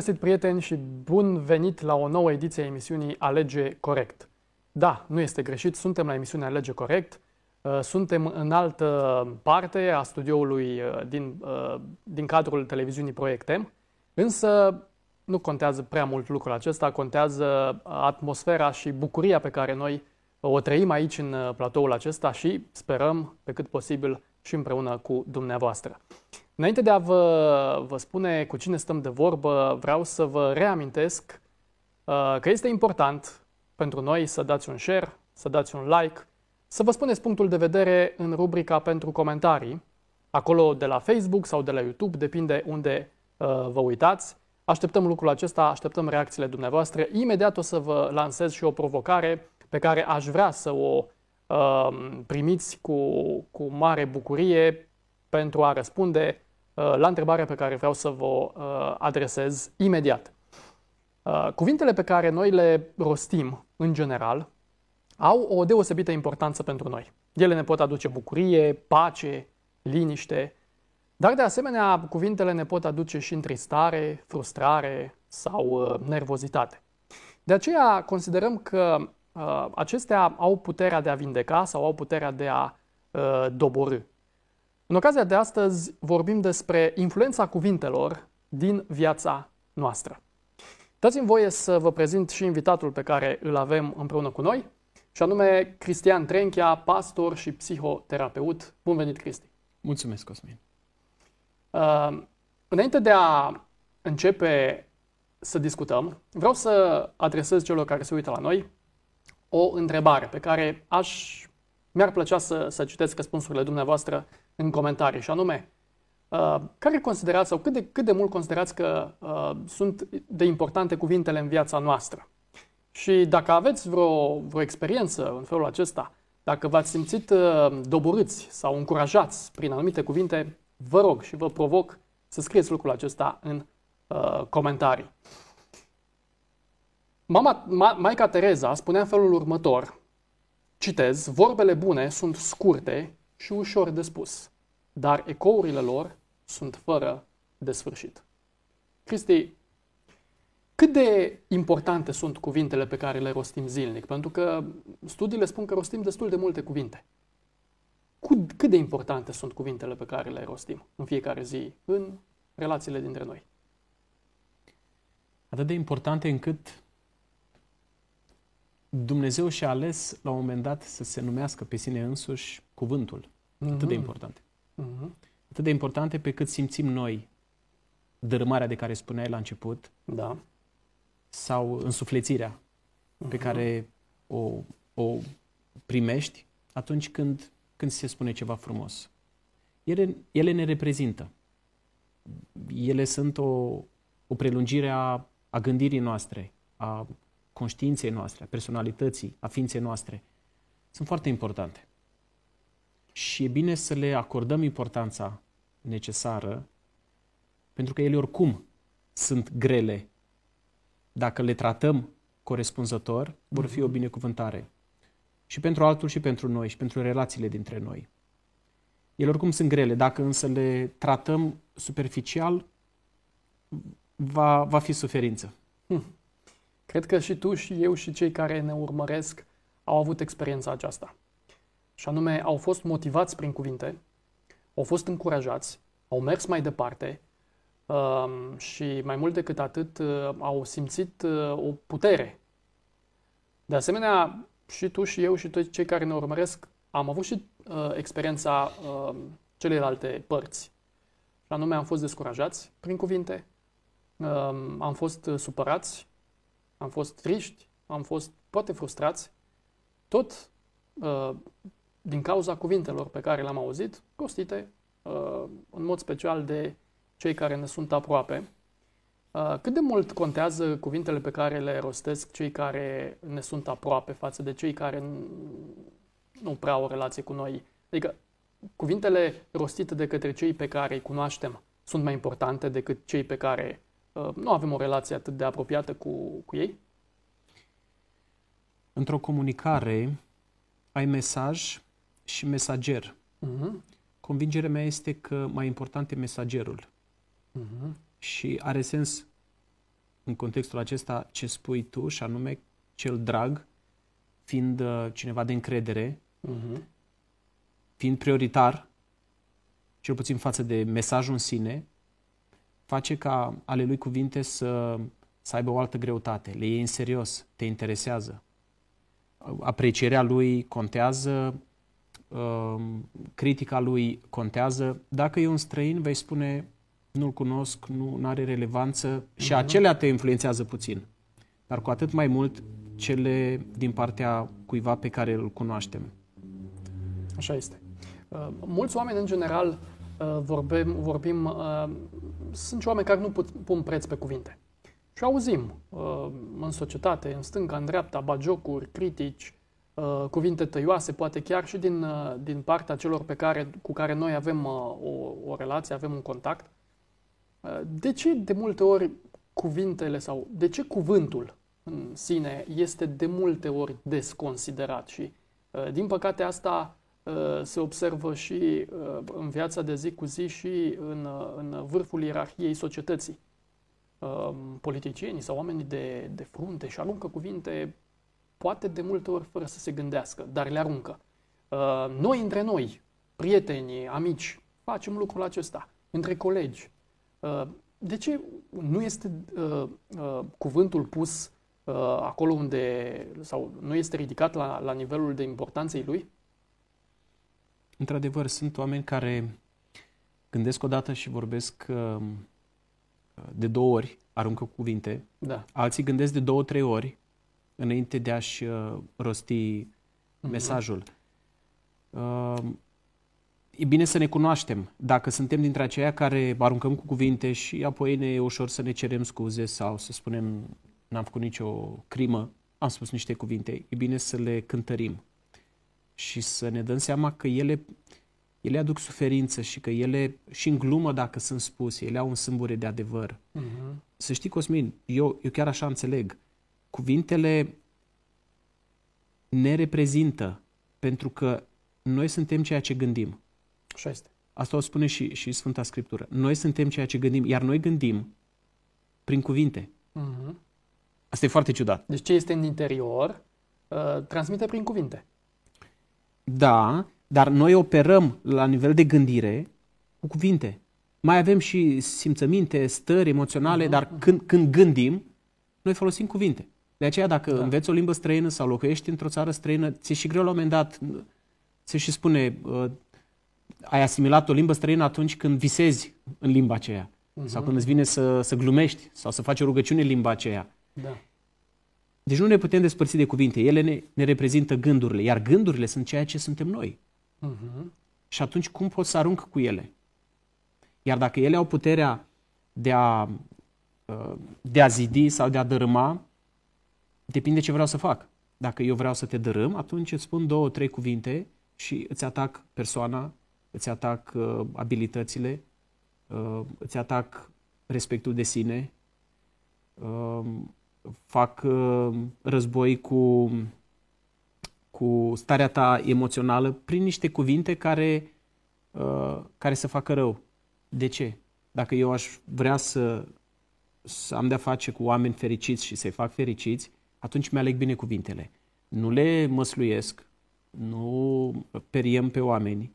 Bun găsit, prieteni, și bun venit la o nouă ediție a emisiunii Alege Corect. Da, nu este greșit, suntem la emisiunea Alege Corect, uh, suntem în altă parte a studioului uh, din, uh, din cadrul televiziunii Proiecte, însă nu contează prea mult lucrul acesta, contează atmosfera și bucuria pe care noi o trăim aici în platoul acesta și sperăm pe cât posibil și împreună cu dumneavoastră. Înainte de a vă, vă spune cu cine stăm de vorbă, vreau să vă reamintesc uh, că este important pentru noi să dați un share, să dați un like, să vă spuneți punctul de vedere în rubrica pentru comentarii, acolo de la Facebook sau de la YouTube, depinde unde uh, vă uitați. Așteptăm lucrul acesta, așteptăm reacțiile dumneavoastră. Imediat o să vă lansez și o provocare pe care aș vrea să o uh, primiți cu, cu mare bucurie pentru a răspunde Uh, la întrebarea pe care vreau să vă uh, adresez imediat. Uh, cuvintele pe care noi le rostim, în general, au o deosebită importanță pentru noi. Ele ne pot aduce bucurie, pace, liniște, dar de asemenea cuvintele ne pot aduce și întristare, frustrare sau nervozitate. De aceea considerăm că uh, acestea au puterea de a vindeca sau au puterea de a uh, doborâ. În ocazia de astăzi vorbim despre influența cuvintelor din viața noastră. Dați-mi voie să vă prezint și invitatul pe care îl avem împreună cu noi, și anume Cristian Trenchia, pastor și psihoterapeut. Bun venit, Cristi! Mulțumesc, Cosmin! Uh, înainte de a începe să discutăm, vreau să adresez celor care se uită la noi o întrebare pe care aș, mi-ar plăcea să, să citesc răspunsurile dumneavoastră în comentarii, și anume, uh, care considerați sau cât de, cât de mult considerați că uh, sunt de importante cuvintele în viața noastră? Și dacă aveți vreo, vreo experiență în felul acesta, dacă v-ați simțit uh, doborâți sau încurajați prin anumite cuvinte, vă rog și vă provoc să scrieți lucrul acesta în uh, comentarii. Mama, ma, Maica Tereza spunea în felul următor, citez, vorbele bune sunt scurte și ușor de spus, dar ecourile lor sunt fără de sfârșit. Cristi, cât de importante sunt cuvintele pe care le rostim zilnic? Pentru că studiile spun că rostim destul de multe cuvinte. Cât de importante sunt cuvintele pe care le rostim în fiecare zi în relațiile dintre noi? Atât de importante încât Dumnezeu și-a ales la un moment dat să se numească pe sine însuși cuvântul. Mm-hmm. Atât de mhm. importante. Mm-hmm. Atât de importante pe cât simțim noi dărâmarea de care spuneai la început. Da. Sau însuflețirea mm-hmm. pe mhm. care o, o primești atunci când, când se spune ceva frumos. Ele, ele ne reprezintă. Ele sunt o, o prelungire a, a gândirii noastre, a conștiinței noastre, a personalității, a ființei noastre. Sunt foarte importante și e bine să le acordăm importanța necesară, pentru că ele oricum sunt grele. Dacă le tratăm corespunzător, vor fi o mhm. binecuvântare. Și pentru altul și pentru noi și pentru relațiile dintre noi. Ele oricum sunt grele. Dacă însă le tratăm superficial, va, va fi suferință. Hm. Cred că și tu și eu și cei care ne urmăresc au avut experiența aceasta și anume au fost motivați prin cuvinte, au fost încurajați, au mers mai departe um, și mai mult decât atât uh, au simțit uh, o putere. De asemenea, și tu și eu și toți cei care ne urmăresc am avut și uh, experiența uh, celelalte părți. Și anume am fost descurajați prin cuvinte, uh, am fost uh, supărați, am fost triști, am fost poate frustrați, tot uh, din cauza cuvintelor pe care le-am auzit, rostite uh, în mod special de cei care ne sunt aproape. Uh, cât de mult contează cuvintele pe care le rostesc cei care ne sunt aproape față de cei care nu prea au o relație cu noi? Adică cuvintele rostite de către cei pe care îi cunoaștem sunt mai importante decât cei pe care uh, nu avem o relație atât de apropiată cu, cu ei? Într-o comunicare ai mesaj și mesager. Uh-huh. Convingerea mea este că mai important e mesagerul. Uh-huh. Și are sens în contextul acesta ce spui tu și anume cel drag, fiind uh, cineva de încredere, uh-huh. fiind prioritar, cel puțin față de mesajul în sine, face ca ale lui cuvinte să, să aibă o altă greutate. Le iei în serios, te interesează. Aprecierea lui contează, um, critica lui contează. Dacă e un străin, vei spune nu-l cunosc, nu are relevanță și uh-huh. acelea te influențează puțin. Dar cu atât mai mult cele din partea cuiva pe care îl cunoaștem. Așa este. Uh, mulți oameni, în general, uh, vorbim, vorbim uh, sunt și oameni care nu put, pun preț pe cuvinte. Și auzim în societate, în stânga, în dreapta, bagiocuri, critici, cuvinte tăioase, poate chiar și din, din partea celor pe care, cu care noi avem o, o relație, avem un contact. De ce de multe ori cuvintele sau de ce cuvântul în sine este de multe ori desconsiderat și din păcate asta Uh, se observă și uh, în viața de zi cu zi și în, uh, în vârful ierarhiei societății. Politicienii sau oamenii de, de frunte și aruncă cuvinte poate de multe ori fără să se gândească, dar le aruncă. Noi între noi, prieteni, amici, facem lucrul acesta, între colegi. De ce nu este cuvântul pus acolo unde, sau nu este ridicat la, la nivelul de importanței lui? Într-adevăr, sunt oameni care gândesc odată și vorbesc uh, de două ori, aruncă cuvinte. Da. Alții gândesc de două, trei ori înainte de a-și uh, rosti uh-huh. mesajul. Uh, e bine să ne cunoaștem. Dacă suntem dintre aceia care aruncăm cu cuvinte și apoi ne e ușor să ne cerem scuze sau să spunem n-am făcut nicio crimă, am spus niște cuvinte, e bine să le cântărim și să ne dăm seama că ele, ele aduc suferință și că ele, și în glumă dacă sunt spuse, ele au un sâmbure de adevăr. Uh-huh. Să știi, Cosmin, eu, eu chiar așa înțeleg. Cuvintele ne reprezintă pentru că noi suntem ceea ce gândim. Așa este. Asta o spune și, și Sfânta Scriptură. Noi suntem ceea ce gândim, iar noi gândim prin cuvinte. Uh-huh. Asta e foarte ciudat. Deci ce este în interior uh, transmite prin cuvinte. Da, dar noi operăm la nivel de gândire cu cuvinte. Mai avem și simțăminte, stări emoționale, uh-huh. dar când, când gândim, noi folosim cuvinte. De aceea, dacă da. înveți o limbă străină sau locuiești într-o țară străină, ți-e și greu la un moment dat, se și spune, uh, ai asimilat o limbă străină atunci când visezi în limba aceea. Uh-huh. Sau când îți vine să, să glumești sau să faci o rugăciune în limba aceea. Da. Deci nu ne putem despărți de cuvinte. Ele ne, ne reprezintă gândurile, iar gândurile sunt ceea ce suntem noi. Uh-huh. Și atunci cum pot să arunc cu ele? Iar dacă ele au puterea de a, uh, de a zidi sau de a dărâma, depinde ce vreau să fac. Dacă eu vreau să te dărâm, atunci îți spun două, trei cuvinte și îți atac persoana, îți atac uh, abilitățile, uh, îți atac respectul de sine, uh, fac uh, război cu, cu starea ta emoțională prin niște cuvinte care, uh, care să facă rău. De ce? Dacă eu aș vrea să, să am de-a face cu oameni fericiți și să-i fac fericiți, atunci mi-aleg bine cuvintele. Nu le măsluiesc, nu periem pe oameni,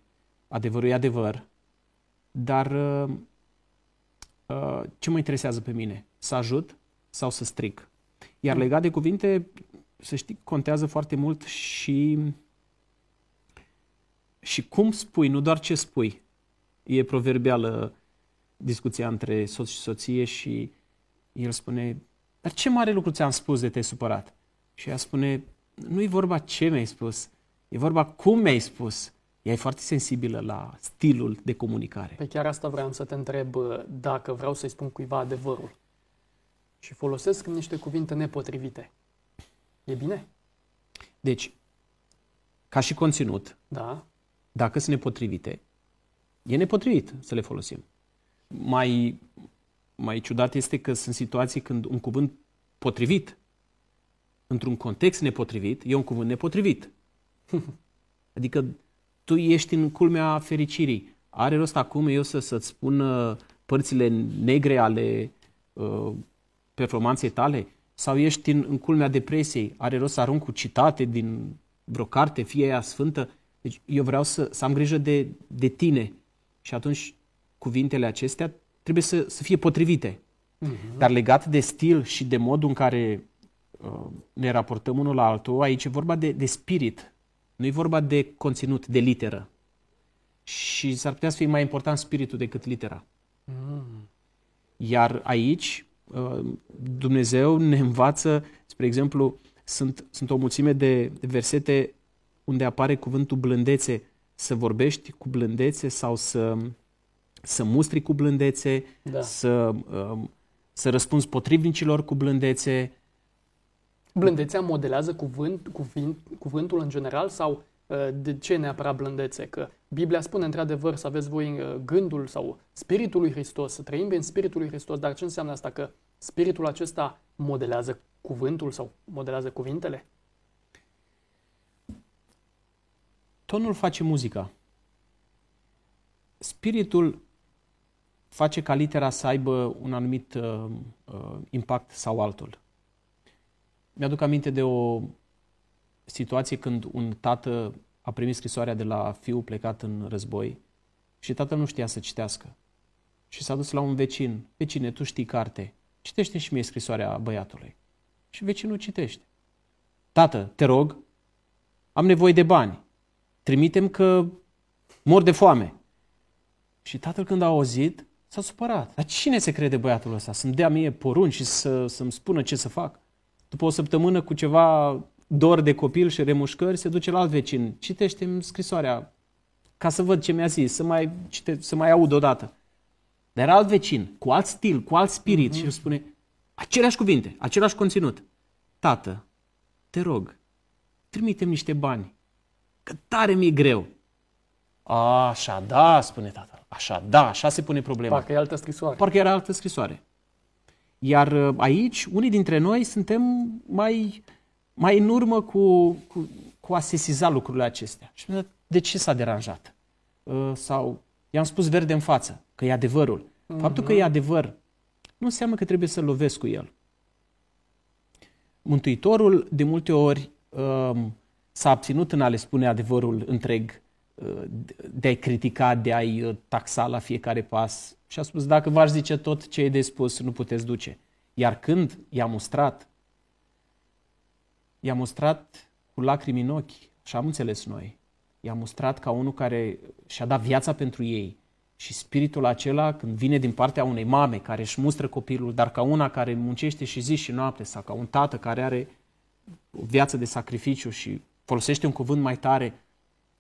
adevărul e adevăr, dar uh, uh, ce mă interesează pe mine? Să ajut sau să stric? Iar legat de cuvinte, să știi, contează foarte mult și, și cum spui, nu doar ce spui. E proverbială discuția între soț și soție și el spune, dar ce mare lucru ți-am spus de te-ai supărat? Și ea spune, nu e vorba ce mi-ai spus, e vorba cum mi-ai spus. Ea e foarte sensibilă la stilul de comunicare. Pe chiar asta vreau să te întreb dacă vreau să-i spun cuiva adevărul și folosesc niște cuvinte nepotrivite. E bine? Deci, ca și conținut, da. dacă sunt nepotrivite, e nepotrivit să le folosim. Mai, mai ciudat este că sunt situații când un cuvânt potrivit, într-un context nepotrivit, e un cuvânt nepotrivit. adică tu ești în culmea fericirii. Are rost acum eu să, să-ți spun părțile negre ale uh, performanței tale? Sau ești în, în culmea depresiei? Are rost să arunc cu citate din vreo carte, fie ea sfântă? Deci eu vreau să, să am grijă de, de tine. Și atunci cuvintele acestea trebuie să, să fie potrivite. Uh-huh. Dar legat de stil și de modul în care uh, ne raportăm unul la altul, aici e vorba de, de spirit. Nu e vorba de conținut, de literă. Și s-ar putea să fie mai important spiritul decât litera. Mm. Iar aici uh, Dumnezeu ne învață, spre exemplu, sunt, sunt o mulțime de versete unde apare cuvântul blândețe, să vorbești cu blândețe sau să, să mustri cu blândețe, da. să, um, să răspunzi potrivnicilor cu blândețe. Blândețea modelează cuvânt, cuvânt, cuvântul în general sau uh, de ce neapărat blândețe? Că Biblia spune într-adevăr să aveți voi uh, gândul sau spiritul lui Hristos, să trăim în spiritul lui Hristos, dar ce înseamnă asta? Că spiritul acesta modelează cuvântul sau modelează cuvintele? Tonul face muzica. Spiritul face ca litera să aibă un anumit uh, uh, impact sau altul. Mi-aduc aminte de o situație când un tată a primit scrisoarea de la fiul plecat în război și tatăl nu știa să citească. Și s-a dus la un vecin. Vecine, tu știi carte. Citește și mie scrisoarea băiatului. Și vecinul citește. Tată, te rog, am nevoie de bani. Trimitem că mor de foame. Și tatăl când a auzit, s-a supărat. Dar cine se crede băiatul ăsta? Să-mi dea mie porunci și să, să-mi spună ce să fac? După o săptămână cu ceva dor de copil și remușcări, se duce la alt vecin. Citește-mi scrisoarea ca să văd ce mi-a zis, să mai, cite, să mai aud odată. Dar era alt vecin, cu alt stil, cu alt spirit mm-hmm. și îmi spune aceleași cuvinte, același conținut. Tată, te rog, trimitem niște bani, că tare mi-e greu. A, așa, da, spune tatăl. Așa, da, așa se pune problema. Parcă e altă scrisoare. Parcă era altă scrisoare. Iar uh, aici, unii dintre noi suntem mai, mai în urmă cu, cu, cu a sesiza lucrurile acestea. Și de ce s-a deranjat? Uh, sau i-am spus verde în față, că e adevărul. Uh-huh. Faptul că e adevăr nu înseamnă că trebuie să lovesc cu el. Mântuitorul de multe ori um, s-a abținut în a le spune adevărul întreg, uh, de a-i critica, de a-i uh, taxa la fiecare pas. Și a spus, dacă v-aș zice tot ce e de spus, nu puteți duce. Iar când i-a mustrat, i-a mustrat cu lacrimi în ochi, și am înțeles noi. I-a mustrat ca unul care și-a dat viața pentru ei. Și spiritul acela, când vine din partea unei mame care își mustră copilul, dar ca una care muncește și zi și noapte, sau ca un tată care are o viață de sacrificiu și folosește un cuvânt mai tare,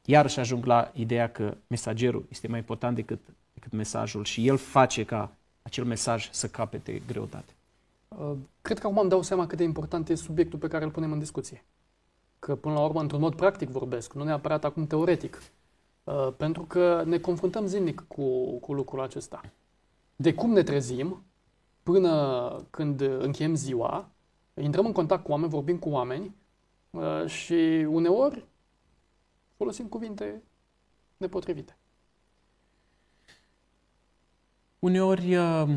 iarăși ajung la ideea că mesagerul este mai important decât, decât mesajul și el face ca acel mesaj să capete greutate. Uh, cred că acum îmi dau seama cât de important este subiectul pe care îl punem în discuție. Că până la urmă, într-un mod practic vorbesc, nu neapărat acum teoretic. Uh, pentru că ne confruntăm zilnic cu, cu lucrul acesta. De cum ne trezim până când încheiem ziua, intrăm în contact cu oameni, vorbim cu oameni uh, și uneori folosim cuvinte nepotrivite. Uneori uh,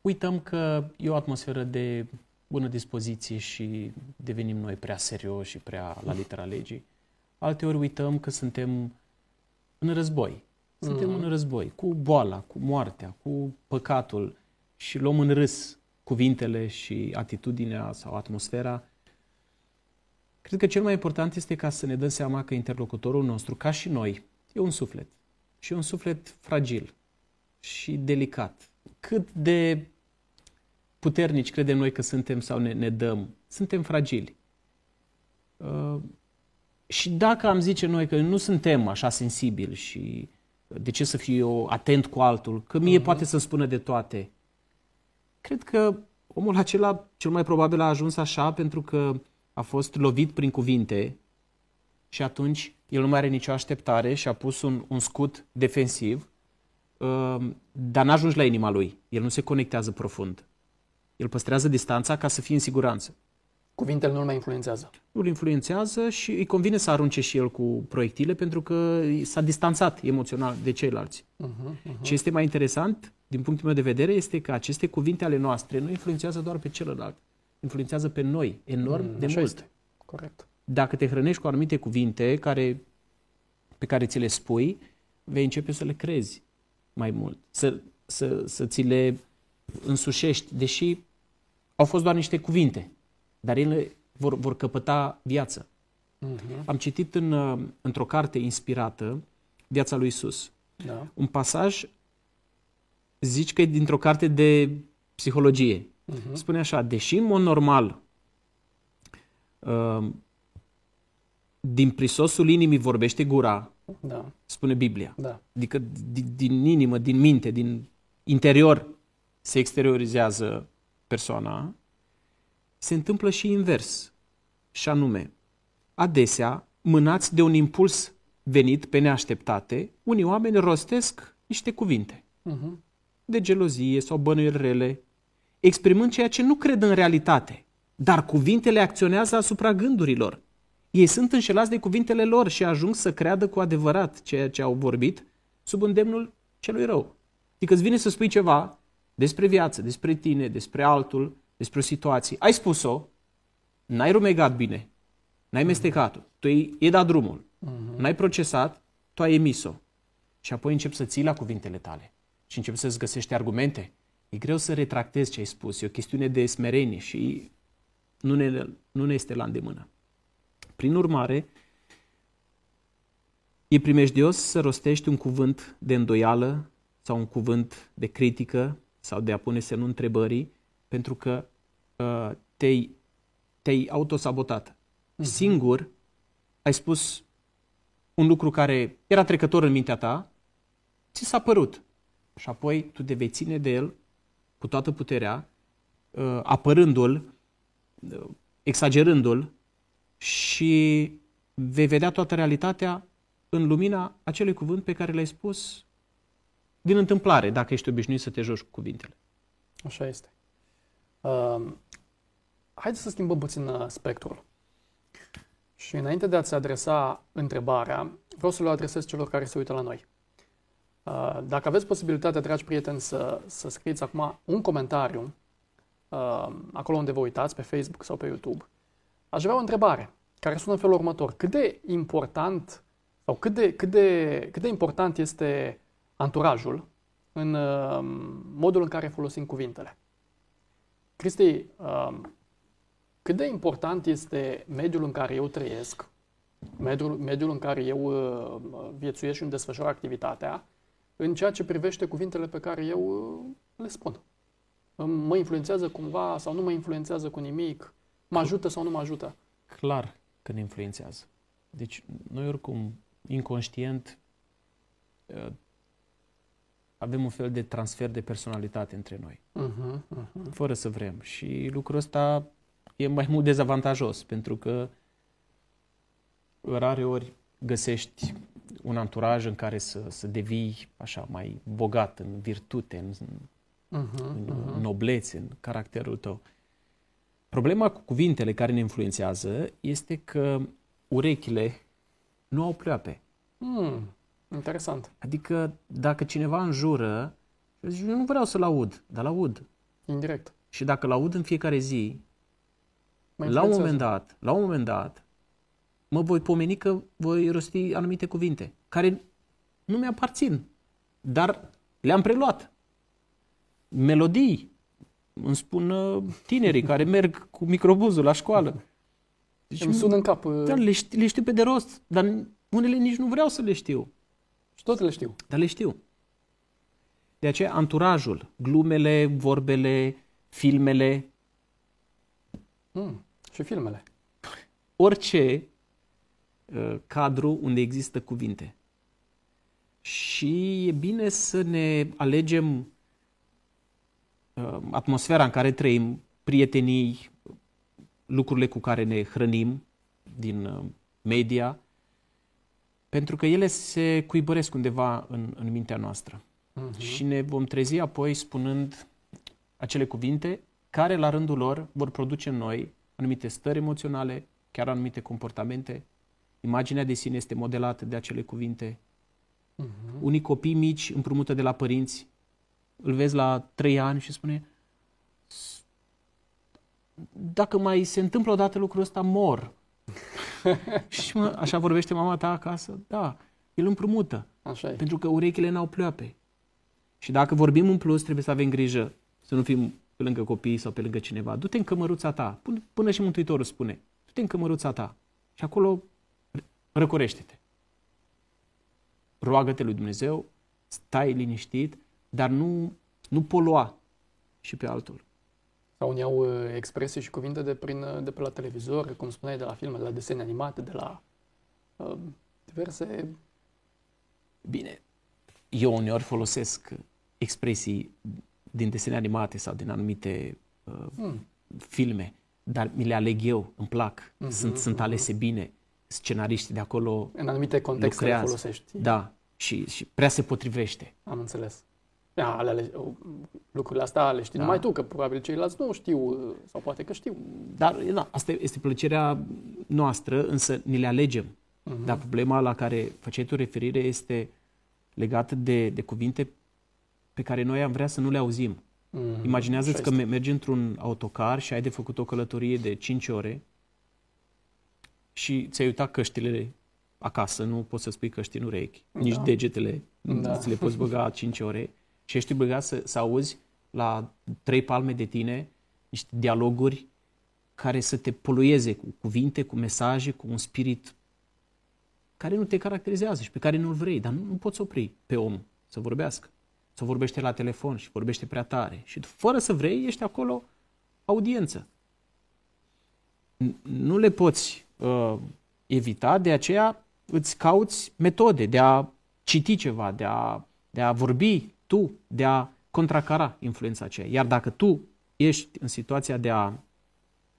uităm că e o atmosferă de bună dispoziție și devenim noi prea serioși și prea la litera legii. Alteori uităm că suntem în război. Suntem mm. în război cu boala, cu moartea, cu păcatul și luăm în râs cuvintele și atitudinea sau atmosfera. Cred că cel mai important este ca să ne dăm seama că interlocutorul nostru, ca și noi, e un suflet. Și e un suflet fragil și delicat. Cât de puternici credem noi că suntem sau ne, ne dăm, suntem fragili. Uh, și dacă am zice noi că nu suntem așa sensibili și de ce să fiu eu atent cu altul, că mie uh-huh. poate să-mi spună de toate, cred că omul acela cel mai probabil a ajuns așa pentru că a fost lovit prin cuvinte și atunci el nu mai are nicio așteptare și a pus un, un scut defensiv, uh, dar n-a ajuns la inima lui. El nu se conectează profund. El păstrează distanța ca să fie în siguranță. Cuvintele nu-l mai influențează. Nu îl influențează și îi convine să arunce și el cu proiectile pentru că s-a distanțat emoțional de ceilalți. Uh-huh, uh-huh. Ce este mai interesant, din punctul meu de vedere, este că aceste cuvinte ale noastre nu influențează doar pe celălalt, influențează pe noi enorm Mm, de așa mult. este. Corect. Dacă te hrănești cu anumite cuvinte care, pe care ți le spui, vei începe să le crezi mai mult, să, să, să ți le însușești, deși au fost doar niște cuvinte, dar ele vor, vor căpăta viață. Uh-huh. Am citit în, uh, într-o carte inspirată, Viața lui Isus, Da. un pasaj, zici că e dintr-o carte de psihologie. Uh-huh. Spune așa, deși în mod normal uh, din prisosul inimii vorbește gura, Da. spune Biblia. Da. Adică din, din inimă, din minte, din interior se exteriorizează persoana, se întâmplă și invers. Și anume, adesea, mânați de un impuls venit pe neașteptate, unii oameni rostesc niște cuvinte Uh-huh. de gelozie sau bănuieli rele, exprimând ceea ce nu cred în realitate, dar cuvintele acționează asupra gândurilor. Ei sunt înșelați de cuvintele lor și ajung să creadă cu adevărat ceea ce au vorbit sub îndemnul celui rău. Adică îți vine să spui ceva despre viață, despre tine, despre altul, despre o situație. Ai spus-o, n-ai rumegat bine, n-ai mestecat-o, tu ai, e dat drumul, n-ai procesat, tu ai emis-o. Și apoi începi să ții la cuvintele tale și începi să-ți găsești argumente. E greu să retractezi ce ai spus, e o chestiune de smerenie și nu ne, nu ne este la îndemână. Prin urmare, e primejdios să rostești un cuvânt de îndoială sau un cuvânt de critică sau de a pune semnul întrebării, pentru că uh, te-ai, te-ai autosabotat. Uh-huh. Singur ai spus un lucru care era trecător în mintea ta, ți s-a părut. Și apoi tu te vei ține de el cu toată puterea, uh, apărându-l, uh, exagerându-l și vei vedea toată realitatea în lumina acelui cuvânt pe care l-ai spus din întâmplare, dacă ești obișnuit să te joci cu cuvintele. Așa este. Uh, haideți să schimbăm puțin uh, spectrul. Și înainte de a-ți adresa întrebarea, vreau să le adresez celor care se uită la noi. Uh, dacă aveți posibilitatea, dragi prieteni, să, să scrieți acum un comentariu uh, acolo unde vă uitați, pe Facebook sau pe YouTube, aș avea o întrebare care sună în felul următor. Cât de important sau cât de, cât de, cât de important este anturajul în uh, modul în care folosim cuvintele? Cristi, uh, cât de important este mediul în care eu trăiesc, mediul, mediul în care eu uh, viețuiesc și îmi desfășor activitatea, în ceea ce privește cuvintele pe care eu uh, le spun? Mă influențează cumva sau nu mă influențează cu nimic? Mă ajută sau nu mă ajută? Clar că ne influențează. Deci noi oricum, inconștient, uh, avem un fel de transfer de personalitate între noi, Uh-huh, uh-huh. fără să vrem. Și lucrul ăsta e mai mult dezavantajos, pentru că rare ori găsești un anturaj în care să, să devii așa mai bogat în virtute, în, Uh-huh, în uh-huh. noblețe, în caracterul tău. Problema cu cuvintele care ne influențează este că urechile nu au pleoape. Hmm, interesant. Adică dacă cineva înjură, eu zic, eu nu vreau să-l aud, dar l-aud. Indirect. Și dacă l-aud în fiecare zi, Mă la un influențează. moment dat, la un moment dat, mă voi pomeni că voi rosti anumite cuvinte care nu mi-aparțin, dar le-am preluat. Melodii, îmi spun uh, tinerii care merg cu microbuzul la școală. Deci, Îmi sună în cap uh, da, le, știu, le știu pe de rost, dar unele nici nu vreau să le știu, și tot le știu. dar le știu. De aceea, anturajul, glumele, vorbele, filmele, Hmm. Și filmele. orice uh, cadru unde există cuvinte. Și e bine să ne alegem uh, atmosfera în care trăim, prietenii, lucrurile cu care ne hrănim din uh, media, pentru că ele se cuibăresc undeva în, în mintea noastră. Mhm. Și ne vom trezi apoi spunând acele cuvinte care la rândul lor vor produce în noi anumite stări emoționale, chiar anumite comportamente. Imaginea de sine este modelată de acele cuvinte. Uh-huh. Unii copii mici împrumută de la părinți, îl vezi la trei ani și spune dacă mai se întâmplă odată lucrul ăsta, mor. și mă, așa vorbește mama ta acasă? Da, el împrumută. Așa e. Pentru că urechile n-au pleoape. Și dacă vorbim în plus, trebuie să avem grijă să nu fim pe lângă copii sau pe lângă cineva. Du-te în cămăruța ta. Până și Mântuitorul spune. Du-te în cămăruța ta. Și acolo răcorește-te. Roagă-te lui Dumnezeu, stai liniștit, dar nu, nu polua și pe altul. Sau unii au uh, expresii și cuvinte de, prin, uh, de pe la televizor, cum spuneai, de la filme, de la desene animate, de la uh, diverse... Bine, eu uneori folosesc expresii din desene animate sau din anumite uh, hmm. filme, dar mi le aleg eu, îmi plac, mm-hmm, sunt, sunt mhm. alese bine, scenariștii de acolo În anumite contexte lucrează. le folosești. Da, și, și prea se potrivește. Am înțeles. Da, ale, ale, lucrurile astea le știi da. numai tu, că probabil ceilalți nu știu, sau poate că știu. Dar da, asta este plăcerea noastră, însă ni le alegem. Uh-huh. Dar problema la care făceai tu referire este legată de, de cuvinte pe care noi am vrea să nu le auzim. Mm, Imaginează-ți că mergi într-un autocar și ai de făcut o călătorie de 5 ore și ți-ai uitat căștile acasă, nu poți să spui căști în urechi, da. nici degetele, da. nu ți le poți băga 5 ore și ești obligat să, să auzi la trei palme de tine niște dialoguri care să te polueze cu cuvinte, cu mesaje, cu un spirit care nu te caracterizează și pe care nu-l vrei, dar nu, nu poți opri pe om să vorbească. Să vorbește la telefon și vorbește prea tare. Și fără să vrei, ești acolo audiență. Nu le poți uh, evita, de aceea îți cauți metode de a citi ceva, de a, de a vorbi tu, de a contracara influența aceea. Iar dacă tu ești în situația de a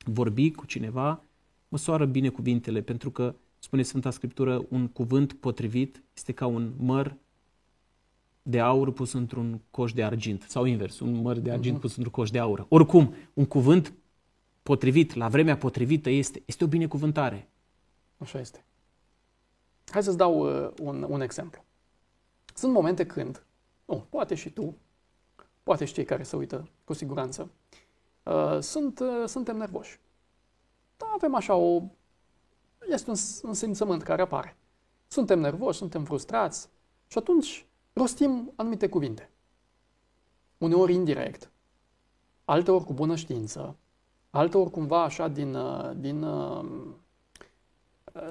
vorbi cu cineva, măsoară bine cuvintele, pentru că, spune Sfânta Scriptură, un cuvânt potrivit este ca un măr de aur pus într-un coș de argint, sau invers, un măr de argint uh-huh. pus într-un coș de aur. Oricum, un cuvânt potrivit, la vremea potrivită, este, este o binecuvântare. Așa este. Hai să-ți dau uh, un, un exemplu. Sunt momente când, oh, poate și tu, poate și cei care se uită cu siguranță, uh, sunt, uh, suntem nervoși. Da, avem așa o... Este un, un simțământ care apare. Suntem nervoși, suntem frustrați și atunci rostim anumite cuvinte. Uneori indirect, alteori cu bună știință, alteori cumva așa din, uh, din, uh,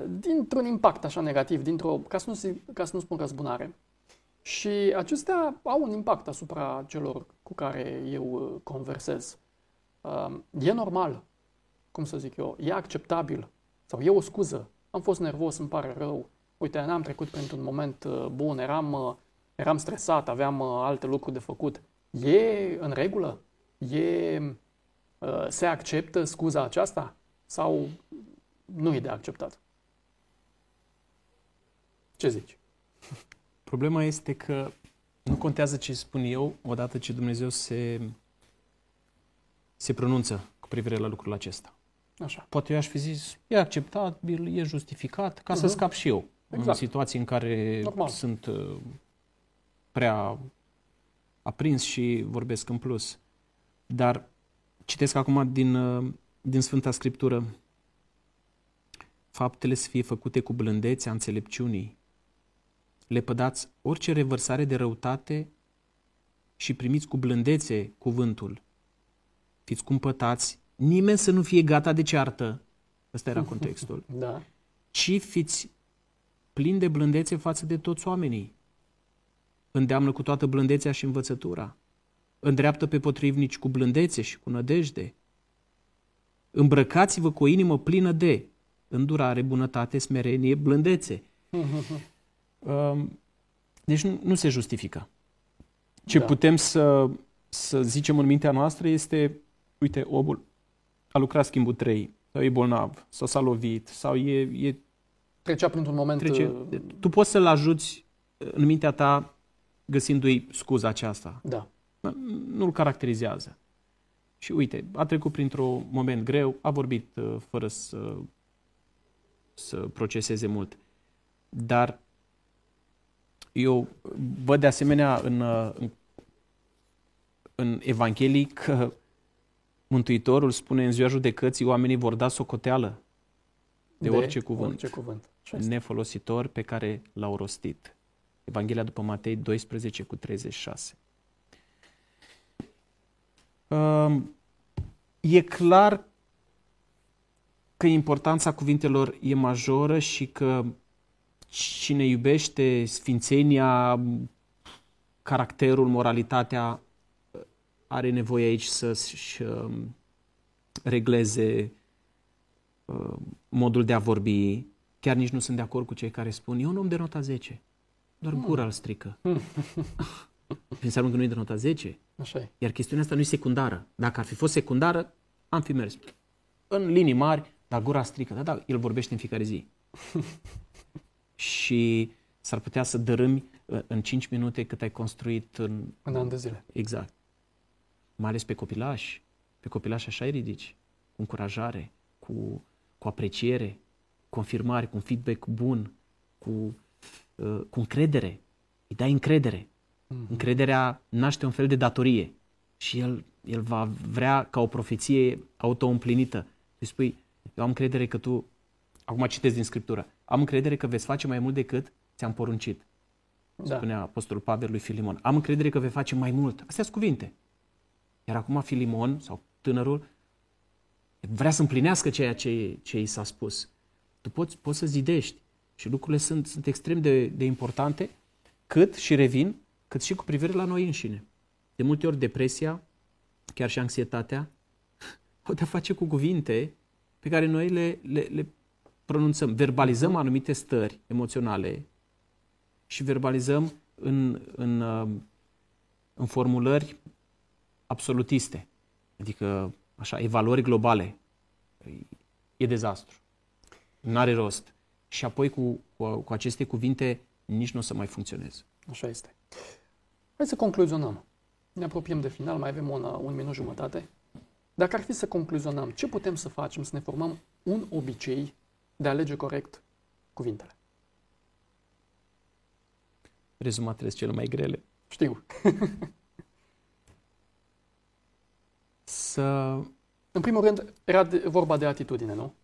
dintr-un impact așa negativ, dintr-o, ca, să nu, ca să nu spun răzbunare. Și acestea au un impact asupra celor cu care eu uh, conversez. E normal, cum să zic eu, e acceptabil sau e o scuză. Am fost nervos, îmi pare rău. Uite, n-am trecut printr-un moment bun, eram eram stresat, aveam uh, alte lucruri de făcut. E în regulă? E, uh, se acceptă scuza aceasta? Sau nu e de acceptat? Ce zici? Problema este că nu contează ce spun eu odată ce Dumnezeu se, se pronunță cu privire la lucrul acesta. Așa. Poate eu aș fi zis, e acceptabil, e justificat, ca uh-huh. să scap și eu exact. în situații în care Normal. sunt uh, prea aprins și vorbesc în plus. Dar citesc acum din, uh, din Sfânta Scriptură faptele să fie făcute cu blândețea înțelepciunii. Le pădați orice revărsare de răutate și primiți cu blândețe cuvântul. Fiți cumpătați, nimeni să nu fie gata de ceartă. Ăsta era contextul. da. Ci fiți plini de blândețe față de toți oamenii îndeamnă cu toată blândețea și învățătura, îndreaptă pe potrivnici cu blândețe și cu nădejde. Îmbrăcați-vă cu o inimă plină de îndurare, bunătate, smerenie, blândețe. Um, deci nu, nu se justifică. Ce da. putem să, să zicem în mintea noastră este, uite, omul a lucrat schimbul 3, sau e bolnav, sau s-a lovit, sau e... e Trecea printr-un moment... Trece, uh, tu poți să-l ajuți în mintea ta găsindu-i scuza aceasta. Da. Nu-l caracterizează. Și uite, a trecut printr-un moment greu, a vorbit uh, fără să, să proceseze mult. Dar eu văd de asemenea în, uh, în, în Evanghelii că Mântuitorul spune în ziua judecății oamenii vor da socoteală de, de orice cuvânt, orice cuvânt. nefolositor pe care l-au rostit. Evanghelia după Matei 12 cu 36. E clar că importanța cuvintelor e majoră și că cine iubește sfințenia, caracterul, moralitatea, are nevoie aici să-și um, regleze uh, modul de a vorbi. Chiar nici nu sunt de acord cu cei care spun, e un om de nota 10, doar gura îl strică. Înseamnă că nu e de nota 10. Așa e. Iar chestiunea asta nu e secundară. Dacă ar fi fost secundară, am fi mers. În linii mari, dar gura strică. Da, da, el vorbește în fiecare zi. și s-ar putea să dărâmi uh, în 5 minute cât ai construit în... În an de zile. Exact. Mai ales pe copilași. Pe copilași așa îi ridici. Cu încurajare, cu, cu apreciere, confirmare, cu un feedback bun, cu, uh, cu încredere. Îi dai încredere. Mm-hmm. Încrederea naște un fel de datorie și el, el va vrea ca o profeție auto-împlinită. Îi spui, eu am încredere că tu, acum citesc din Scriptură, am încredere că veți face mai mult decât ți-am poruncit. Da. Spunea Apostolul Pavel lui Filimon. Am încredere că vei face mai mult. Astea sunt cuvinte. Iar acum Filimon, sau tânărul, vrea să împlinească ceea ce, ce i s-a spus. Tu poți, poți să zidești. Și lucrurile sunt, sunt extrem de, de importante, cât, și revin, cât și cu privire la noi înșine. De multe ori depresia, chiar și anxietatea, au de-a face cu cuvinte pe care noi le, le, le pronunțăm, verbalizăm uh-huh. anumite stări emoționale și verbalizăm în, în, uh, în formulări absolutiste, adică așa, evaluări globale. E dezastru. Nu are rost. Și apoi cu, cu, cu aceste cuvinte nici nu o să mai funcționeze. Așa este. Hai să concluzionăm. Ne apropiem de final, mai avem un, un minut jumătate. Dacă ar fi să concluzionăm, ce putem să facem să ne formăm un obicei de a alege corect cuvintele? Rezumatele sunt cele mai grele. Știu. să... În primul rând, era de, vorba de atitudine, nu?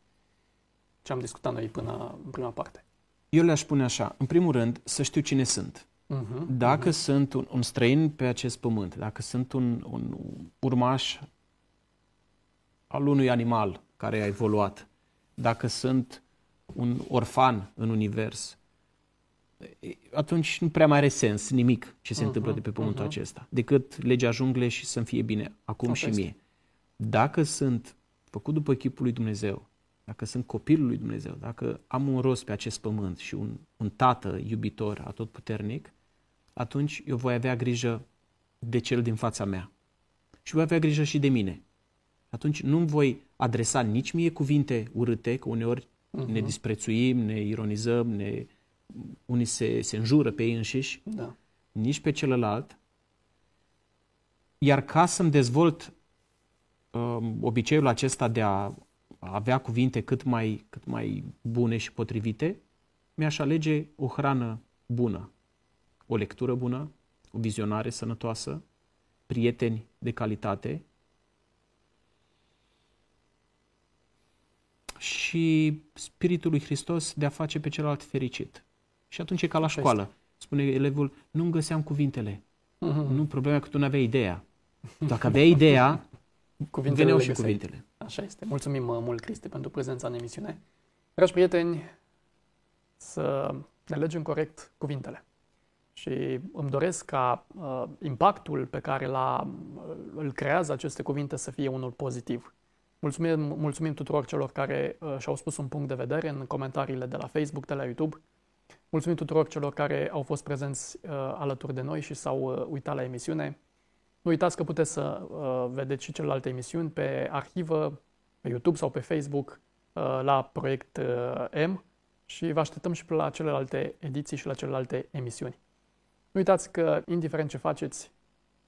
Ce am discutat noi până în prima parte. Eu le-aș spune așa. În primul rând, să știu cine sunt. Uh-huh, dacă uh-huh. sunt un, un străin pe acest pământ, dacă sunt un, un urmaș al unui animal care a evoluat, dacă sunt un orfan în univers, atunci nu prea mai are sens nimic ce se uh-huh, întâmplă de pe pământul uh-huh. acesta, decât legea jungle și să-mi fie bine acum Asta și este. mie. Dacă sunt făcut după chipul lui Dumnezeu, dacă sunt copilul lui Dumnezeu, dacă am un rost pe acest pământ și un, un tată iubitor, atotputernic, atunci eu voi avea grijă de cel din fața mea. Și voi avea grijă și de mine. Atunci nu voi adresa nici mie cuvinte urâte, că uneori uh-huh. ne disprețuim, ne ironizăm, ne, unii se, se înjură pe ei înșiși, da. nici pe celălalt. Iar ca să-mi dezvolt um, obiceiul acesta de a avea cuvinte cât mai, cât mai bune și potrivite, mi-aș alege o hrană bună, o lectură bună, o vizionare sănătoasă, prieteni de calitate și Spiritul lui Hristos de a face pe celălalt fericit. Și atunci e ca la Așa școală. Este. Spune elevul, nu-mi găseam cuvintele. Uh-huh. Nu, problema e că tu nu aveai ideea. Dacă aveai ideea, cuvintele veneau și găseai. cuvintele. Așa este. Mulțumim uh, mult, Cristi, pentru prezența în emisiune. Dragi prieteni, să ne alegem corect cuvintele. Și îmi doresc ca uh, impactul pe care l-a, uh, îl creează aceste cuvinte să fie unul pozitiv. Mulțumim, mulțumim tuturor celor care uh, și-au spus un punct de vedere în comentariile de la Facebook, de la YouTube. Mulțumim tuturor celor care au fost prezenți uh, alături de noi și s-au uh, uitat la emisiune. Nu uitați că puteți să uh, vedeți și celelalte emisiuni pe arhivă, pe YouTube sau pe Facebook uh, la Proiect uh, M și vă așteptăm și la celelalte ediții și la celelalte emisiuni. Nu uitați că, indiferent ce faceți,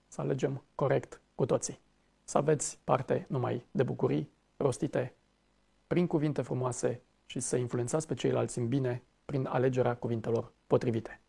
să alegem corect cu toții. să aveți parte numai de bucurii rostite prin cuvinte frumoase și să influențați pe ceilalți în bine prin alegerea cuvintelor potrivite.